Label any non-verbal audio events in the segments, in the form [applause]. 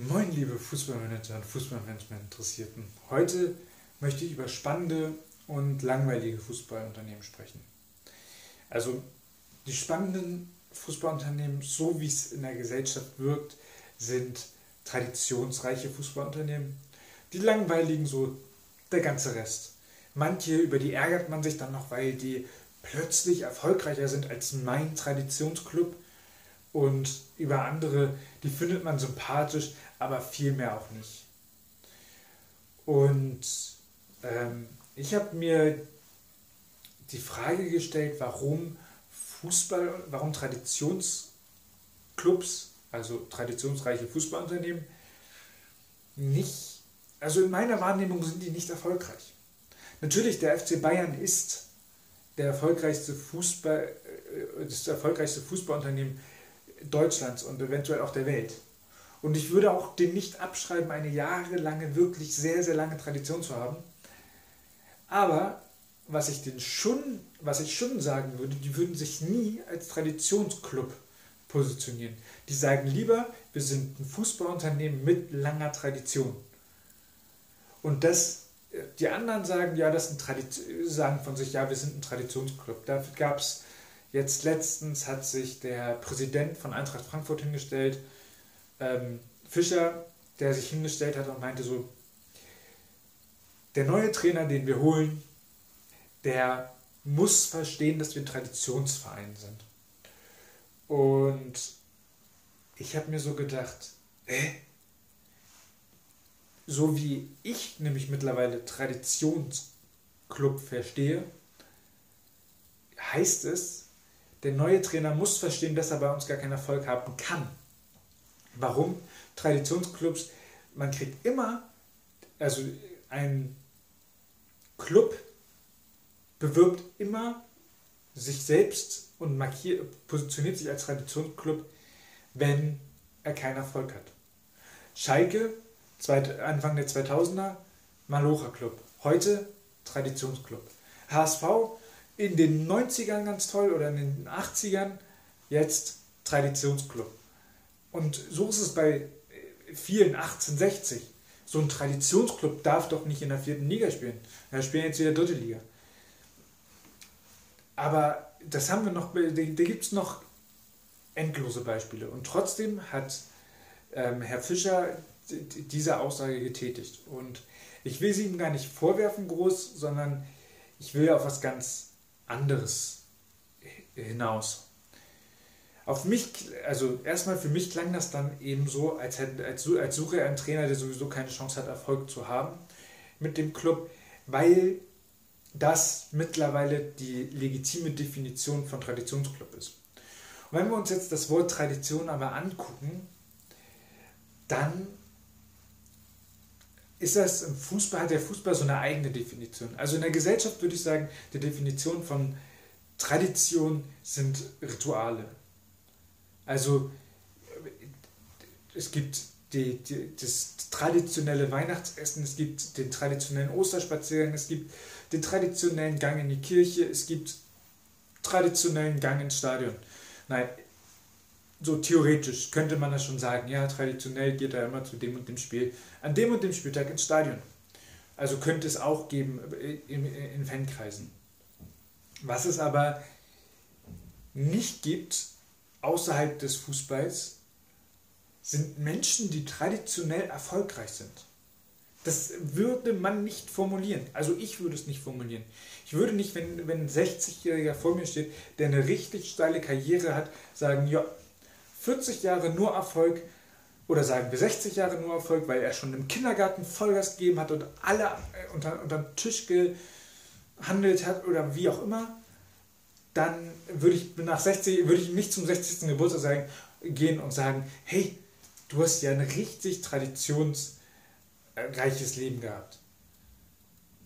Moin, liebe Fußballmanager und Fußballmanagement-Interessierten. Heute möchte ich über spannende und langweilige Fußballunternehmen sprechen. Also die spannenden Fußballunternehmen, so wie es in der Gesellschaft wirkt, sind traditionsreiche Fußballunternehmen. Die langweiligen, so der ganze Rest. Manche, über die ärgert man sich dann noch, weil die plötzlich erfolgreicher sind als mein Traditionsclub und über andere, die findet man sympathisch, aber viel mehr auch nicht. Und ähm, ich habe mir die Frage gestellt, warum Fußball, warum Traditionsclubs, also traditionsreiche Fußballunternehmen, nicht, also in meiner Wahrnehmung sind die nicht erfolgreich. Natürlich, der FC Bayern ist der erfolgreichste Fußball, äh, das erfolgreichste Fußballunternehmen Deutschlands und eventuell auch der Welt. Und ich würde auch dem nicht abschreiben, eine jahrelange, wirklich sehr, sehr lange Tradition zu haben. Aber was ich den schon, was ich schon sagen würde, die würden sich nie als Traditionsclub positionieren. Die sagen lieber, wir sind ein Fußballunternehmen mit langer Tradition. Und das, die anderen sagen, ja, das sind Tradition, sagen von sich, ja, wir sind ein Traditionsclub. Da gab es jetzt letztens hat sich der Präsident von Eintracht Frankfurt hingestellt ähm, Fischer, der sich hingestellt hat und meinte so, der neue Trainer, den wir holen, der muss verstehen, dass wir ein Traditionsverein sind. Und ich habe mir so gedacht, äh, so wie ich nämlich mittlerweile Traditionsclub verstehe, heißt es, der neue Trainer muss verstehen, dass er bei uns gar keinen Erfolg haben kann. Warum? Traditionsclubs, man kriegt immer, also ein Club bewirbt immer sich selbst und markiert, positioniert sich als Traditionsclub, wenn er keinen Erfolg hat. Schalke, Anfang der 2000er, Malocha Club. Heute Traditionsclub. HSV in den 90ern ganz toll oder in den 80ern, jetzt Traditionsclub. Und so ist es bei vielen 1860. So ein Traditionsclub darf doch nicht in der vierten Liga spielen. Wir spielen jetzt wieder dritte Liga. Aber das haben wir noch, da, gibt es noch endlose Beispiele. Und trotzdem hat ähm, Herr Fischer diese Aussage getätigt. Und ich will sie ihm gar nicht vorwerfen groß, sondern ich will auf was ganz anderes hinaus auf mich, also erstmal für mich klang das dann eben so, als, hätte, als, als suche er einen Trainer, der sowieso keine Chance hat, Erfolg zu haben mit dem Club, weil das mittlerweile die legitime Definition von Traditionsclub ist. Und wenn wir uns jetzt das Wort Tradition aber angucken, dann ist das im Fußball, hat der Fußball so eine eigene Definition. Also in der Gesellschaft würde ich sagen, die Definition von Tradition sind Rituale. Also es gibt die, die, das traditionelle Weihnachtsessen, es gibt den traditionellen Osterspaziergang, es gibt den traditionellen Gang in die Kirche, es gibt traditionellen Gang ins Stadion. Nein, so theoretisch könnte man das schon sagen, ja, traditionell geht er immer zu dem und dem Spiel, an dem und dem Spieltag ins Stadion. Also könnte es auch geben in, in Fankreisen. Was es aber nicht gibt, außerhalb des Fußballs sind Menschen, die traditionell erfolgreich sind. Das würde man nicht formulieren. Also ich würde es nicht formulieren. Ich würde nicht, wenn, wenn ein 60-Jähriger vor mir steht, der eine richtig steile Karriere hat, sagen, ja, 40 Jahre nur Erfolg oder sagen wir 60 Jahre nur Erfolg, weil er schon im Kindergarten Vollgas gegeben hat und alle äh, unter, unter den Tisch gehandelt hat oder wie auch immer dann würde ich nach 60, würde ich nicht zum 60. Geburtstag sagen, gehen und sagen, hey, du hast ja ein richtig traditionsreiches Leben gehabt.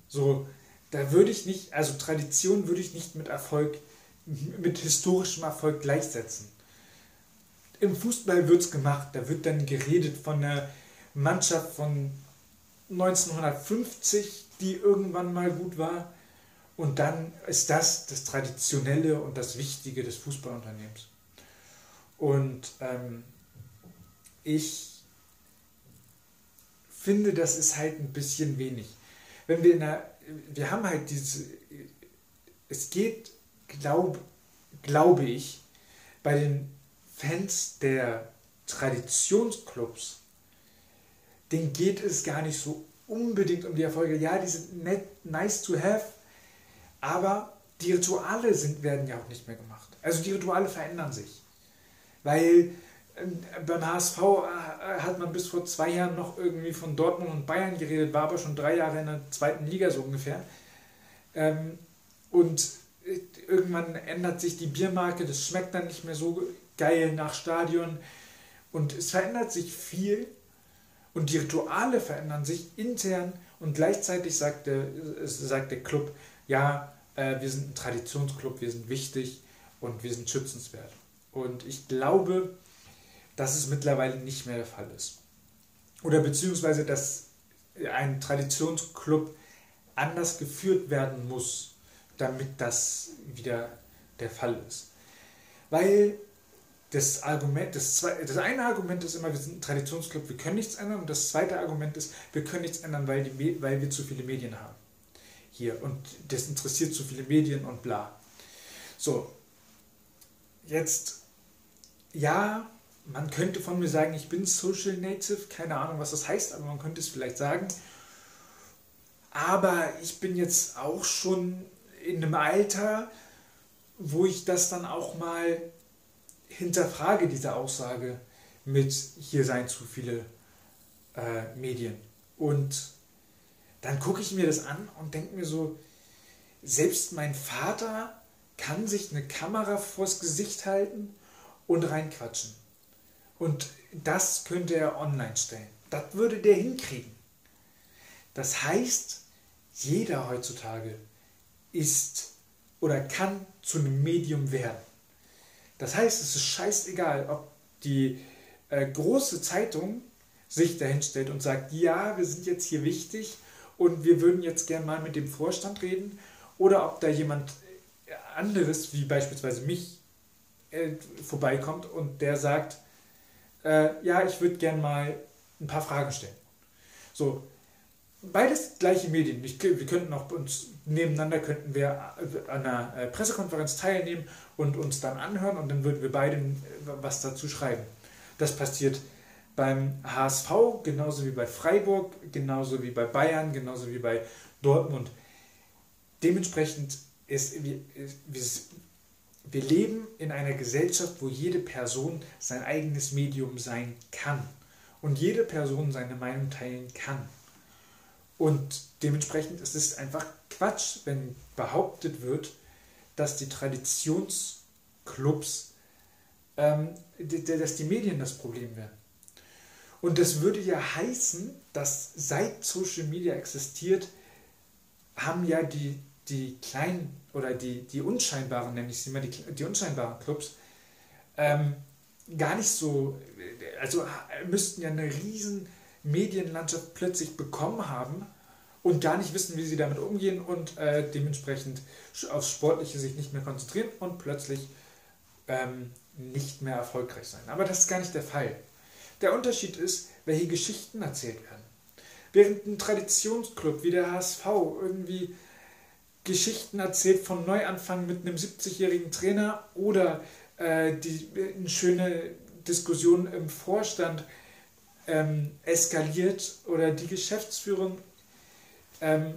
So, da würde ich nicht, also Tradition würde ich nicht mit Erfolg, mit historischem Erfolg gleichsetzen. Im Fußball wird es gemacht, da wird dann geredet von einer Mannschaft von 1950, die irgendwann mal gut war und dann ist das das Traditionelle und das Wichtige des Fußballunternehmens. Und ähm, ich finde, das ist halt ein bisschen wenig. Wenn wir in der, wir haben halt diese, es geht, glaub, glaube ich, bei den Fans der Traditionsclubs, denen geht es gar nicht so unbedingt um die Erfolge. Ja, die sind net, nice to have, aber die Rituale sind, werden ja auch nicht mehr gemacht. Also die Rituale verändern sich. Weil ähm, beim HSV äh, hat man bis vor zwei Jahren noch irgendwie von Dortmund und Bayern geredet, war aber schon drei Jahre in der zweiten Liga so ungefähr. Ähm, und äh, irgendwann ändert sich die Biermarke, das schmeckt dann nicht mehr so geil nach Stadion. Und es verändert sich viel und die Rituale verändern sich intern und gleichzeitig sagt der, sagt der Club, ja, äh, wir sind ein Traditionsclub, wir sind wichtig und wir sind schützenswert. Und ich glaube, dass es mittlerweile nicht mehr der Fall ist. Oder beziehungsweise, dass ein Traditionsclub anders geführt werden muss, damit das wieder der Fall ist. Weil das Argument, das, zwei, das eine Argument ist immer, wir sind ein Traditionsclub, wir können nichts ändern. Und das zweite Argument ist, wir können nichts ändern, weil, die, weil wir zu viele Medien haben. Hier. Und das interessiert zu viele Medien und bla. So. Jetzt, ja, man könnte von mir sagen, ich bin Social Native, keine Ahnung, was das heißt, aber man könnte es vielleicht sagen. Aber ich bin jetzt auch schon in einem Alter, wo ich das dann auch mal hinterfrage, diese Aussage mit hier seien zu viele äh, Medien. Und dann gucke ich mir das an und denke mir so, selbst mein Vater kann sich eine Kamera vors Gesicht halten und reinquatschen. Und das könnte er online stellen. Das würde der hinkriegen. Das heißt, jeder heutzutage ist oder kann zu einem Medium werden. Das heißt, es ist scheißegal, ob die äh, große Zeitung sich dahin stellt und sagt, ja, wir sind jetzt hier wichtig und wir würden jetzt gerne mal mit dem Vorstand reden, oder ob da jemand anderes, wie beispielsweise mich, äh, vorbeikommt und der sagt, äh, ja, ich würde gerne mal ein paar Fragen stellen. So, beides gleiche Medien. Ich, wir könnten auch uns nebeneinander könnten wir an einer äh, Pressekonferenz teilnehmen und uns dann anhören und dann würden wir beide äh, was dazu schreiben. Das passiert beim HSV genauso wie bei Freiburg, genauso wie bei Bayern, genauso wie bei Dortmund. Dementsprechend ist, wir, wir, wir leben in einer Gesellschaft, wo jede Person sein eigenes Medium sein kann und jede Person seine Meinung teilen kann. Und dementsprechend ist es einfach Quatsch, wenn behauptet wird, dass die Traditionsclubs, ähm, dass die Medien das Problem wären. Und das würde ja heißen, dass seit Social Media existiert, haben ja die, die kleinen oder die, die unscheinbaren, nenne ich sie mal, die, die unscheinbaren Clubs, ähm, gar nicht so, also müssten ja eine riesen Medienlandschaft plötzlich bekommen haben und gar nicht wissen, wie sie damit umgehen und äh, dementsprechend aufs Sportliche sich nicht mehr konzentrieren und plötzlich ähm, nicht mehr erfolgreich sein. Aber das ist gar nicht der Fall. Der Unterschied ist, welche Geschichten erzählt werden. Während ein Traditionsclub wie der HSV irgendwie Geschichten erzählt von Neuanfang mit einem 70-jährigen Trainer oder äh, die, eine schöne Diskussion im Vorstand ähm, eskaliert oder die Geschäftsführung ähm,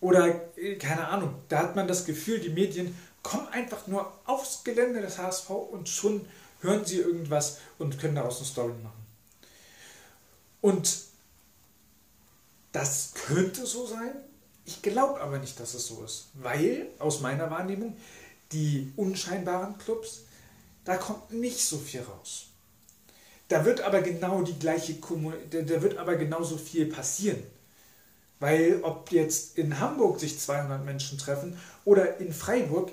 oder äh, keine Ahnung, da hat man das Gefühl, die Medien kommen einfach nur aufs Gelände des HSV und schon hören sie irgendwas und können daraus eine Story machen. Und das könnte so sein. Ich glaube aber nicht, dass es so ist, weil aus meiner Wahrnehmung die unscheinbaren Clubs, da kommt nicht so viel raus. Da wird aber genau die gleiche da wird aber genauso viel passieren. Weil ob jetzt in Hamburg sich 200 Menschen treffen oder in Freiburg,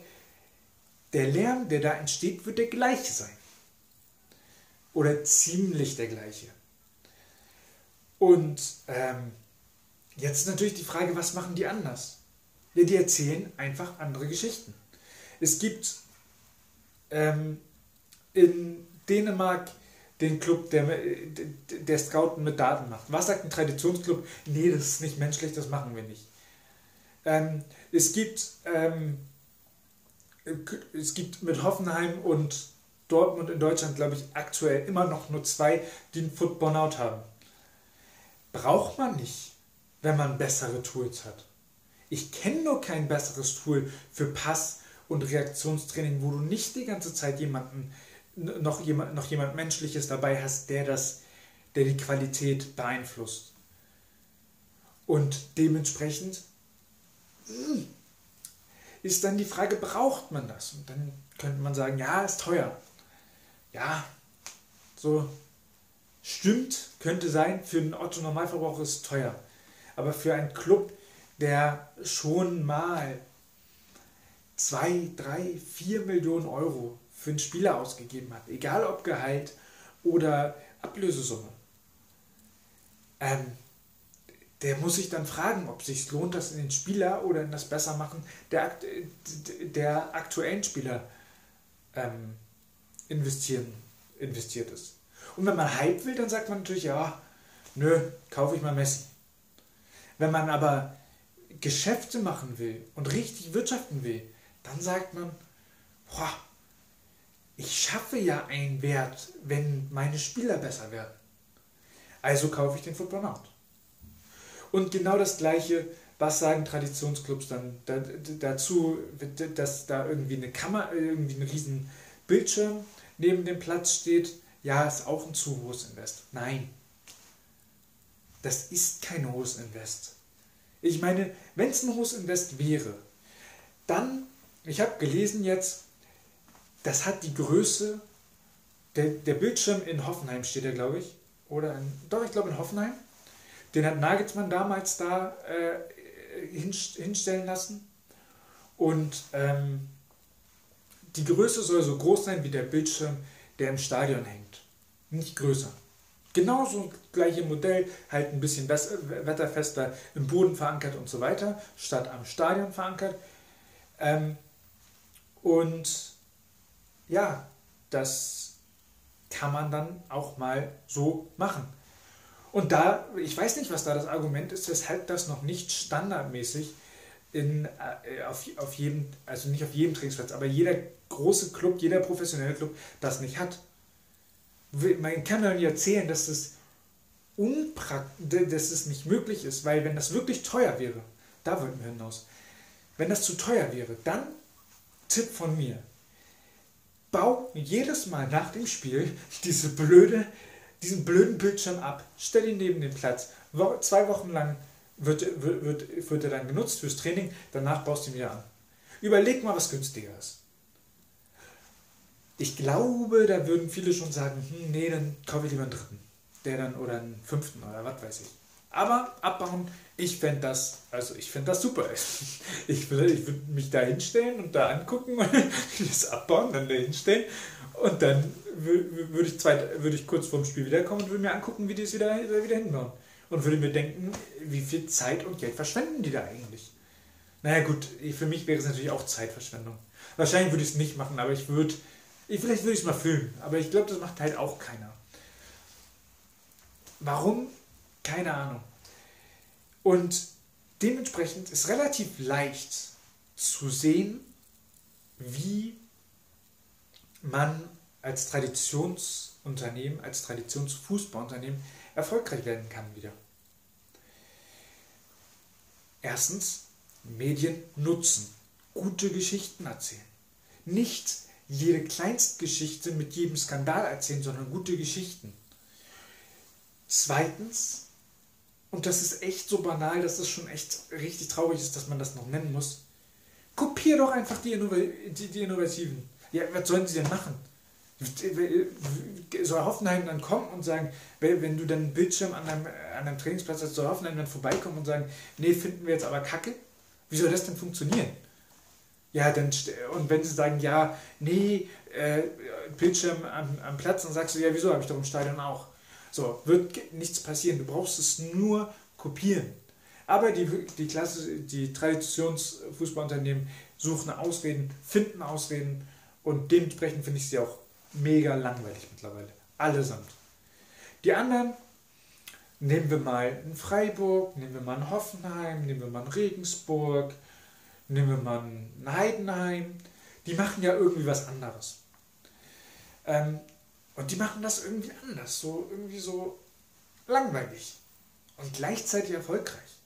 der Lärm, der da entsteht, wird der gleiche sein. Oder ziemlich der gleiche. Und ähm, jetzt ist natürlich die Frage, was machen die anders? Ja, die erzählen einfach andere Geschichten. Es gibt ähm, in Dänemark den Club, der, der Scouten mit Daten macht? Was sagt ein Traditionsclub? Nee, das ist nicht menschlich, das machen wir nicht. Ähm, es, gibt, ähm, es gibt mit Hoffenheim und Dortmund in Deutschland, glaube ich, aktuell immer noch nur zwei, die einen Foot Burnout haben. Braucht man nicht, wenn man bessere Tools hat. Ich kenne nur kein besseres Tool für Pass- und Reaktionstraining, wo du nicht die ganze Zeit jemanden, noch jemand, noch jemand Menschliches dabei hast, der das, der die Qualität beeinflusst. Und dementsprechend hm, ist dann die Frage, braucht man das? Und dann könnte man sagen, ja, ist teuer. Ja, so stimmt, könnte sein, für einen Otto Normalverbraucher ist es teuer. Aber für einen Club, der schon mal 2, 3, 4 Millionen Euro für einen Spieler ausgegeben hat, egal ob Gehalt oder Ablösesumme, ähm, der muss sich dann fragen, ob sich lohnt, das in den Spieler oder in das Bessermachen der, der aktuellen Spieler ähm, investieren, investiert ist. Und wenn man Hype will, dann sagt man natürlich, ja, nö, kaufe ich mal Messi. Wenn man aber Geschäfte machen will und richtig wirtschaften will, dann sagt man, boah, ich schaffe ja einen Wert, wenn meine Spieler besser werden. Also kaufe ich den Football Out. Und genau das Gleiche, was sagen Traditionsclubs dann dazu, dass da irgendwie eine Kammer, irgendwie ein riesen Bildschirm neben dem Platz steht. Ja, ist auch ein zu hohes Invest. Nein, das ist kein hohes Invest. Ich meine, wenn es ein hohes Invest wäre, dann, ich habe gelesen jetzt, das hat die Größe, der, der Bildschirm in Hoffenheim steht er, glaube ich, oder in, doch, ich glaube in Hoffenheim, den hat Nagelsmann damals da äh, hinstellen lassen und ähm, die Größe soll so groß sein wie der Bildschirm, der im Stadion hängt, nicht größer. Genauso gleiche Modell, halt ein bisschen besser, wetterfester im Boden verankert und so weiter, statt am Stadion verankert. Ähm, und ja, das kann man dann auch mal so machen. Und da, ich weiß nicht, was da das Argument ist, weshalb das noch nicht standardmäßig in, äh, auf, auf jedem, also nicht auf jedem Trainingsplatz, aber jeder große Club, jeder professionelle Club das nicht hat. Man kann mir nicht erzählen, dass das, dass es nicht möglich ist, weil wenn das wirklich teuer wäre, da wollten wir hinaus, wenn das zu teuer wäre, dann Tipp von mir, bau jedes Mal nach dem Spiel [laughs] diese blöde, diesen blöden Bildschirm ab, stell ihn neben den Platz, zwei Wochen lang wird, wird, wird, wird er dann genutzt fürs Training, danach baust du ihn wieder an. Überleg mal, was günstiger ist. Ich glaube, da würden viele schon sagen, hm, nee, dann kaufe ich lieber einen dritten. Der dann oder einen fünften oder was weiß ich. Aber abbauen, ich fände das, also ich fände das super. [laughs] Ich würde ich würd mich da hinstellen und da angucken [laughs] und das abbauen, dann da hinstellen und dann würde ich, würd ich kurz vorm Spiel wiederkommen und würde mir angucken, wie die es wieder, wieder hinbauen. Und würde mir denken, wie viel Zeit und Geld verschwenden die da eigentlich? Naja gut, für mich wäre es natürlich auch Zeitverschwendung. Wahrscheinlich würde ich es nicht machen, aber ich würde vielleicht würde ich es mal filmen, aber ich glaube, das macht halt auch keiner. Warum? Keine Ahnung. Und dementsprechend ist relativ leicht zu sehen, wie man als Traditionsunternehmen, als Traditionsfußballunternehmen erfolgreich werden kann wieder. Erstens, Medien nutzen, gute Geschichten erzählen. Nicht jede Kleinstgeschichte mit jedem Skandal erzählen, sondern gute Geschichten. Zweitens, und das ist echt so banal, dass es schon echt richtig traurig ist, dass man das noch nennen muss, kopier doch einfach die, Innov die, die Innovativen. Ja, was sollen sie denn machen? Soll Hoffenheim dann kommen und sagen, wenn du dann einen Bildschirm an deinem, an deinem Trainingsplatz hast, soll Hoffenheim dann vorbeikommen und sagen, nee, finden wir jetzt aber kacke? Wie soll das denn funktionieren? Ja, dann, und wenn sie sagen, ja, nee, äh, Bildschirm am, am Platz, dann sagst du, ja, wieso habe ich doch im Stadion auch. So, wird nichts passieren. Du brauchst es nur kopieren. Aber die, die, Klasse, die Traditionsfußballunternehmen suchen Ausreden, finden Ausreden und dementsprechend finde ich sie auch mega langweilig mittlerweile. Allesamt. Die anderen, nehmen wir mal in Freiburg, nehmen wir mal in Hoffenheim, nehmen wir mal in Regensburg, nehmen wir mal in Heidenheim, die machen ja irgendwie was anderes. Ähm, und die machen das irgendwie anders, so irgendwie so langweilig und gleichzeitig erfolgreich.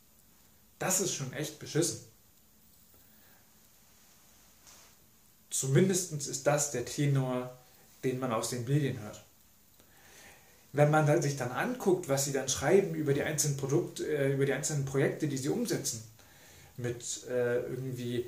Das ist schon echt beschissen. Zumindest ist das der Tenor, den man aus den Medien hört. Wenn man sich dann anguckt, was sie dann schreiben über die einzelnen Produkte, äh, über die einzelnen Projekte, die sie umsetzen, mit äh, irgendwie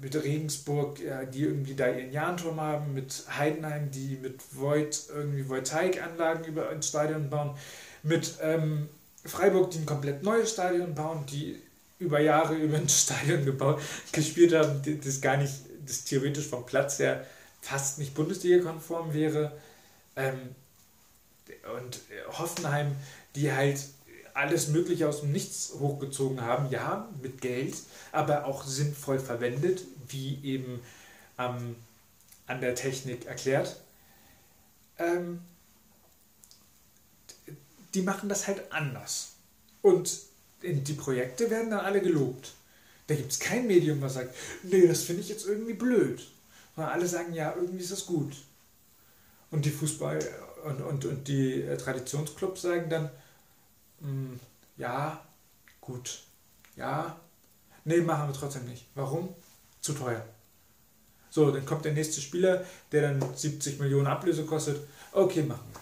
mit Regensburg, ja, die irgendwie da ihren Jahrenturm haben, mit Heidenheim, die mit Void irgendwie Voltaikanlagen über ein Stadion bauen, mit ähm, Freiburg, die ein komplett neues Stadion bauen, die über Jahre [laughs] über ein Stadion gebaut, gespielt haben, das gar nicht, das theoretisch vom Platz her fast nicht Bundesliga-konform wäre. Ähm, und Hoffenheim, die halt alles Mögliche aus dem Nichts hochgezogen haben, ja, mit Geld, aber auch sinnvoll verwendet, wie eben ähm, an der Technik erklärt. Ähm, die machen das halt anders. Und die Projekte werden dann alle gelobt. Da gibt es kein Medium, was sagt, nee, das finde ich jetzt irgendwie blöd. Sondern alle sagen, ja, irgendwie ist das gut. Und die Fußball- und, und, und die äh, Traditionsclubs sagen dann, mh, hm, ja, gut, ja, nee, machen wir trotzdem nicht. Warum? Zu teuer. So, dann kommt der nächste Spieler, der dann 70 Millionen Ablöse kostet. Okay, machen wir.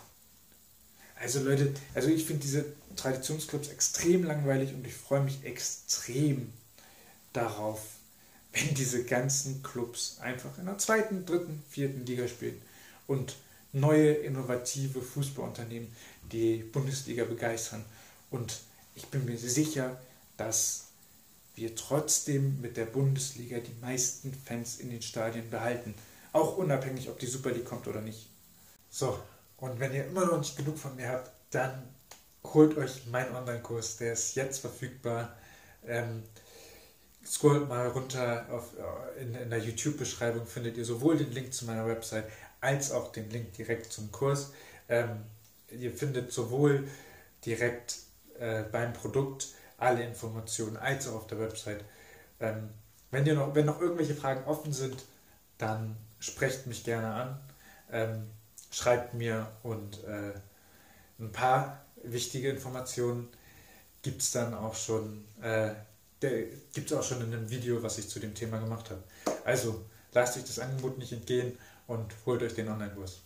Also Leute, also ich finde diese Traditionsclubs extrem langweilig und ich freue mich extrem darauf, [laughs] wenn diese ganzen Clubs einfach in der zweiten, dritten, vierten Liga spielen und neue, innovative Fußballunternehmen die Bundesliga begeistern. Und ich bin mir sicher, dass wir trotzdem mit der Bundesliga die meisten Fans in den Stadien behalten. Auch unabhängig, ob die Super League kommt oder nicht. So, und wenn ihr immer noch nicht genug von mir habt, dann holt euch meinen Online-Kurs. Der ist jetzt verfügbar. Ähm, scrollt mal runter auf, äh, in, in der YouTube-Beschreibung, findet ihr sowohl den Link zu meiner Website als auch den Link direkt zum Kurs. Ähm, ihr findet sowohl direkt äh, beim Produkt alle Informationen als auch auf der Website. Ähm, wenn, ihr noch, wenn noch irgendwelche Fragen offen sind, dann sprecht mich gerne an. Ähm, schreibt mir und äh, ein paar wichtige Informationen gibt es dann auch schon, äh, gibt es auch schon in einem Video, was ich zu dem Thema gemacht habe. Also lasst euch das Angebot nicht entgehen und holt euch den Online-Kurs.